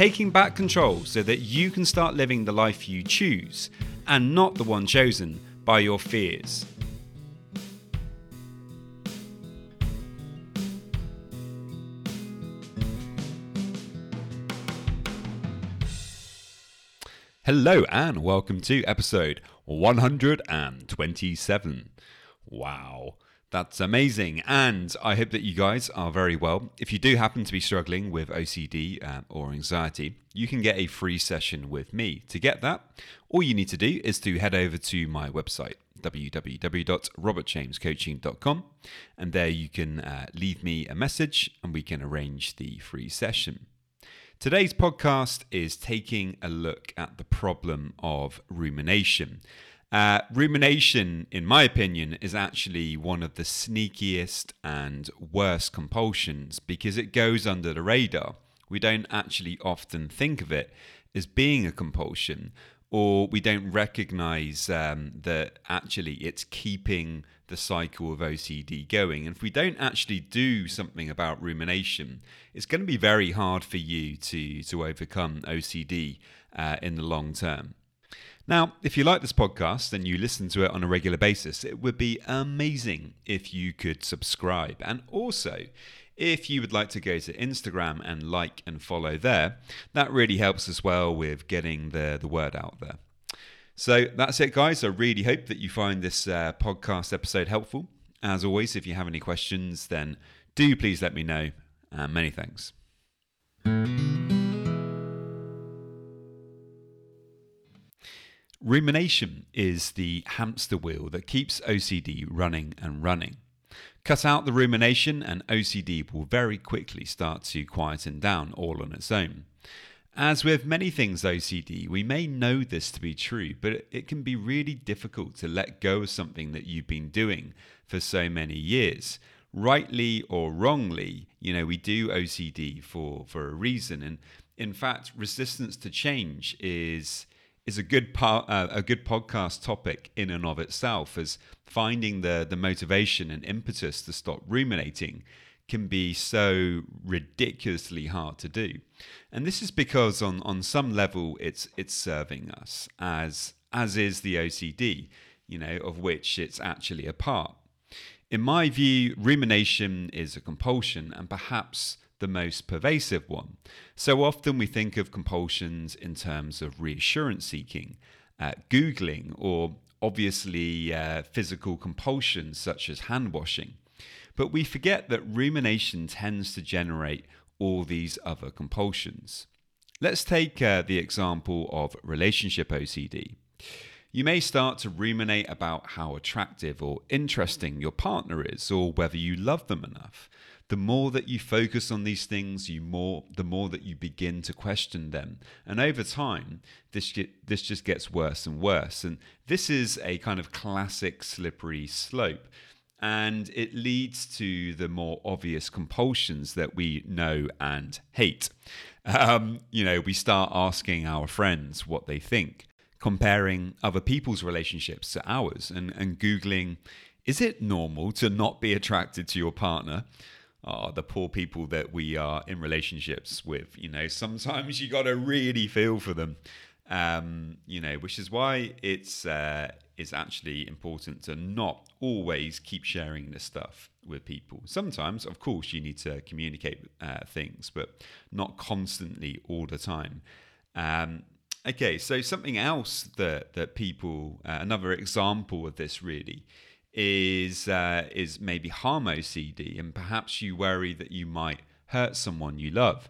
taking back control so that you can start living the life you choose and not the one chosen by your fears. Hello, and welcome to episode 127. Wow, that's amazing. And I hope that you guys are very well. If you do happen to be struggling with OCD uh, or anxiety, you can get a free session with me. To get that, all you need to do is to head over to my website www.robertjamescoaching.com and there you can uh, leave me a message and we can arrange the free session. Today's podcast is taking a look at the problem of rumination. Uh, rumination, in my opinion, is actually one of the sneakiest and worst compulsions because it goes under the radar. We don't actually often think of it as being a compulsion, or we don't recognize um, that actually it's keeping the cycle of OCD going. And if we don't actually do something about rumination, it's going to be very hard for you to, to overcome OCD uh, in the long term. Now, if you like this podcast and you listen to it on a regular basis, it would be amazing if you could subscribe. And also, if you would like to go to Instagram and like and follow there, that really helps as well with getting the, the word out there. So that's it, guys. I really hope that you find this uh, podcast episode helpful. As always, if you have any questions, then do please let me know. And many thanks. Rumination is the hamster wheel that keeps OCD running and running. Cut out the rumination, and OCD will very quickly start to quieten down all on its own. As with many things OCD, we may know this to be true, but it can be really difficult to let go of something that you've been doing for so many years. Rightly or wrongly, you know, we do OCD for, for a reason. And in fact, resistance to change is is a good part, uh, a good podcast topic in and of itself as finding the the motivation and impetus to stop ruminating can be so ridiculously hard to do. And this is because on, on some level it's it's serving us as as is the OCD, you know, of which it's actually a part. In my view, rumination is a compulsion and perhaps the most pervasive one. So often we think of compulsions in terms of reassurance seeking, uh, Googling, or obviously uh, physical compulsions such as hand washing. But we forget that rumination tends to generate all these other compulsions. Let's take uh, the example of relationship OCD. You may start to ruminate about how attractive or interesting your partner is, or whether you love them enough. The more that you focus on these things, you more the more that you begin to question them, and over time, this this just gets worse and worse. And this is a kind of classic slippery slope and it leads to the more obvious compulsions that we know and hate. Um, you know, we start asking our friends what they think, comparing other people's relationships to ours, and, and Googling, is it normal to not be attracted to your partner? Oh, the poor people that we are in relationships with. You know, sometimes you got to really feel for them. Um, you know, which is why it's uh, it's actually important to not always keep sharing this stuff with people. Sometimes, of course, you need to communicate uh, things, but not constantly all the time. Um, okay, so something else that that people, uh, another example of this really is uh, is maybe harm OCD, and perhaps you worry that you might hurt someone you love.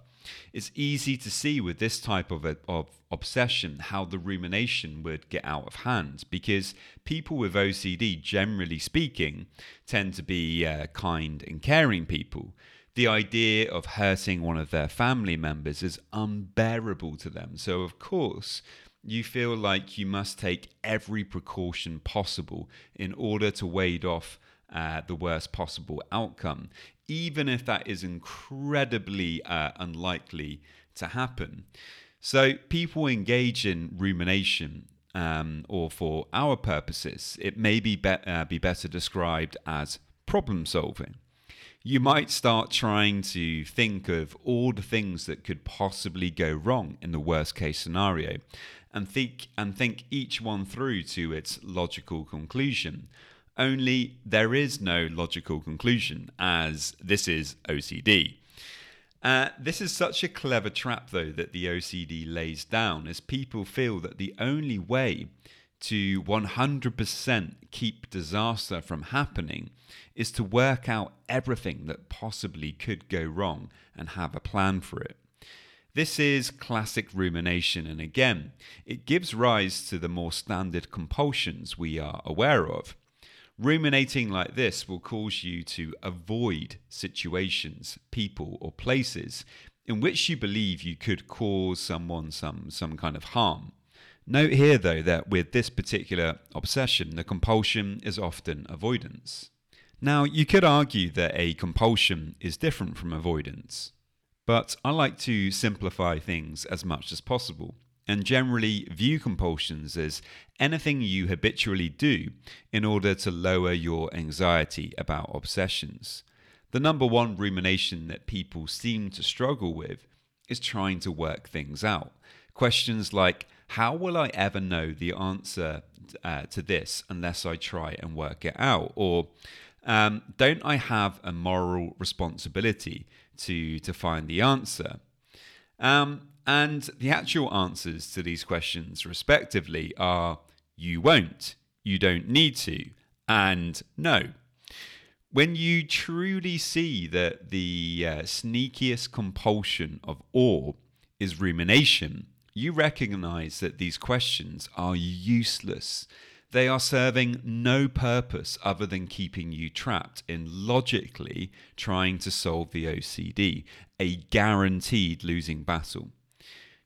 It's easy to see with this type of, of obsession how the rumination would get out of hand because people with OCD, generally speaking, tend to be uh, kind and caring people. The idea of hurting one of their family members is unbearable to them. So, of course, you feel like you must take every precaution possible in order to wade off uh, the worst possible outcome, even if that is incredibly uh, unlikely to happen. So, people engage in rumination, um, or for our purposes, it may be, be, uh, be better described as problem solving. You might start trying to think of all the things that could possibly go wrong in the worst case scenario and think and think each one through to its logical conclusion. Only there is no logical conclusion, as this is OCD. Uh, this is such a clever trap, though, that the OCD lays down, as people feel that the only way to 100% keep disaster from happening is to work out everything that possibly could go wrong and have a plan for it. This is classic rumination, and again, it gives rise to the more standard compulsions we are aware of. Ruminating like this will cause you to avoid situations, people, or places in which you believe you could cause someone some, some kind of harm. Note here, though, that with this particular obsession, the compulsion is often avoidance. Now, you could argue that a compulsion is different from avoidance, but I like to simplify things as much as possible and generally view compulsions as anything you habitually do in order to lower your anxiety about obsessions. The number one rumination that people seem to struggle with is trying to work things out. Questions like, How will I ever know the answer uh, to this unless I try and work it out? Or, um, Don't I have a moral responsibility to, to find the answer? Um, and the actual answers to these questions, respectively, are you won't, you don't need to, and no. When you truly see that the uh, sneakiest compulsion of all is rumination, you recognize that these questions are useless. They are serving no purpose other than keeping you trapped in logically trying to solve the OCD, a guaranteed losing battle.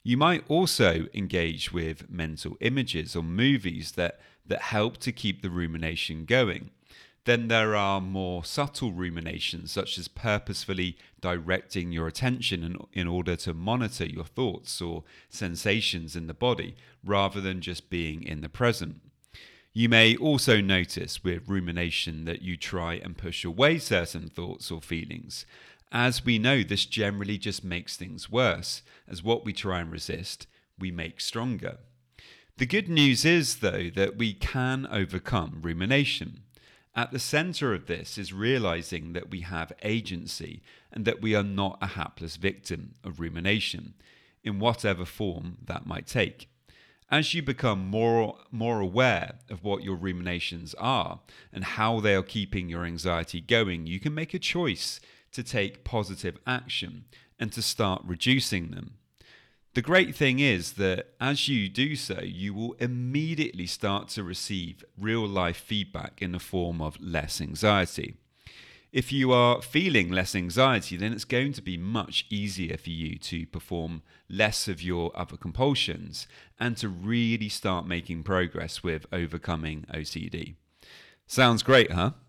You might also engage with mental images or movies that, that help to keep the rumination going. Then there are more subtle ruminations, such as purposefully directing your attention in, in order to monitor your thoughts or sensations in the body, rather than just being in the present. You may also notice with rumination that you try and push away certain thoughts or feelings, as we know, this generally just makes things worse, as what we try and resist, we make stronger. The good news is, though, that we can overcome rumination. At the center of this is realizing that we have agency and that we are not a hapless victim of rumination, in whatever form that might take. As you become more, more aware of what your ruminations are and how they are keeping your anxiety going, you can make a choice to take positive action and to start reducing them. The great thing is that as you do so, you will immediately start to receive real life feedback in the form of less anxiety. If you are feeling less anxiety, then it's going to be much easier for you to perform less of your other compulsions and to really start making progress with overcoming OCD. Sounds great, huh?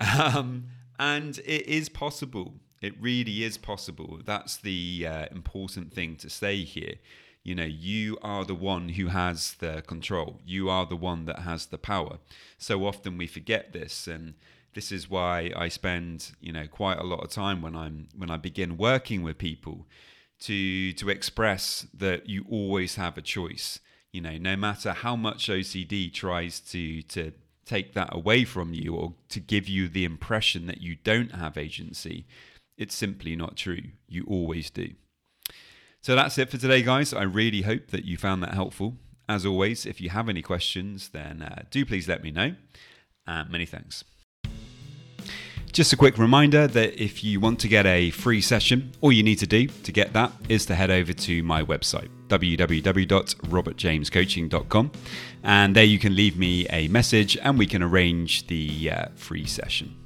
Um, and it is possible. It really is possible. That's the uh, important thing to say here. You know, you are the one who has the control. You are the one that has the power. So often we forget this, and this is why I spend, you know, quite a lot of time when I'm when I begin working with people to to express that you always have a choice. You know, no matter how much OCD tries to to take that away from you or to give you the impression that you don't have agency. It's simply not true. You always do. So that's it for today, guys. I really hope that you found that helpful. As always, if you have any questions, then uh, do please let me know. And many thanks. Just a quick reminder that if you want to get a free session, all you need to do to get that is to head over to my website, www.robertjamescoaching.com. And there you can leave me a message and we can arrange the uh, free session.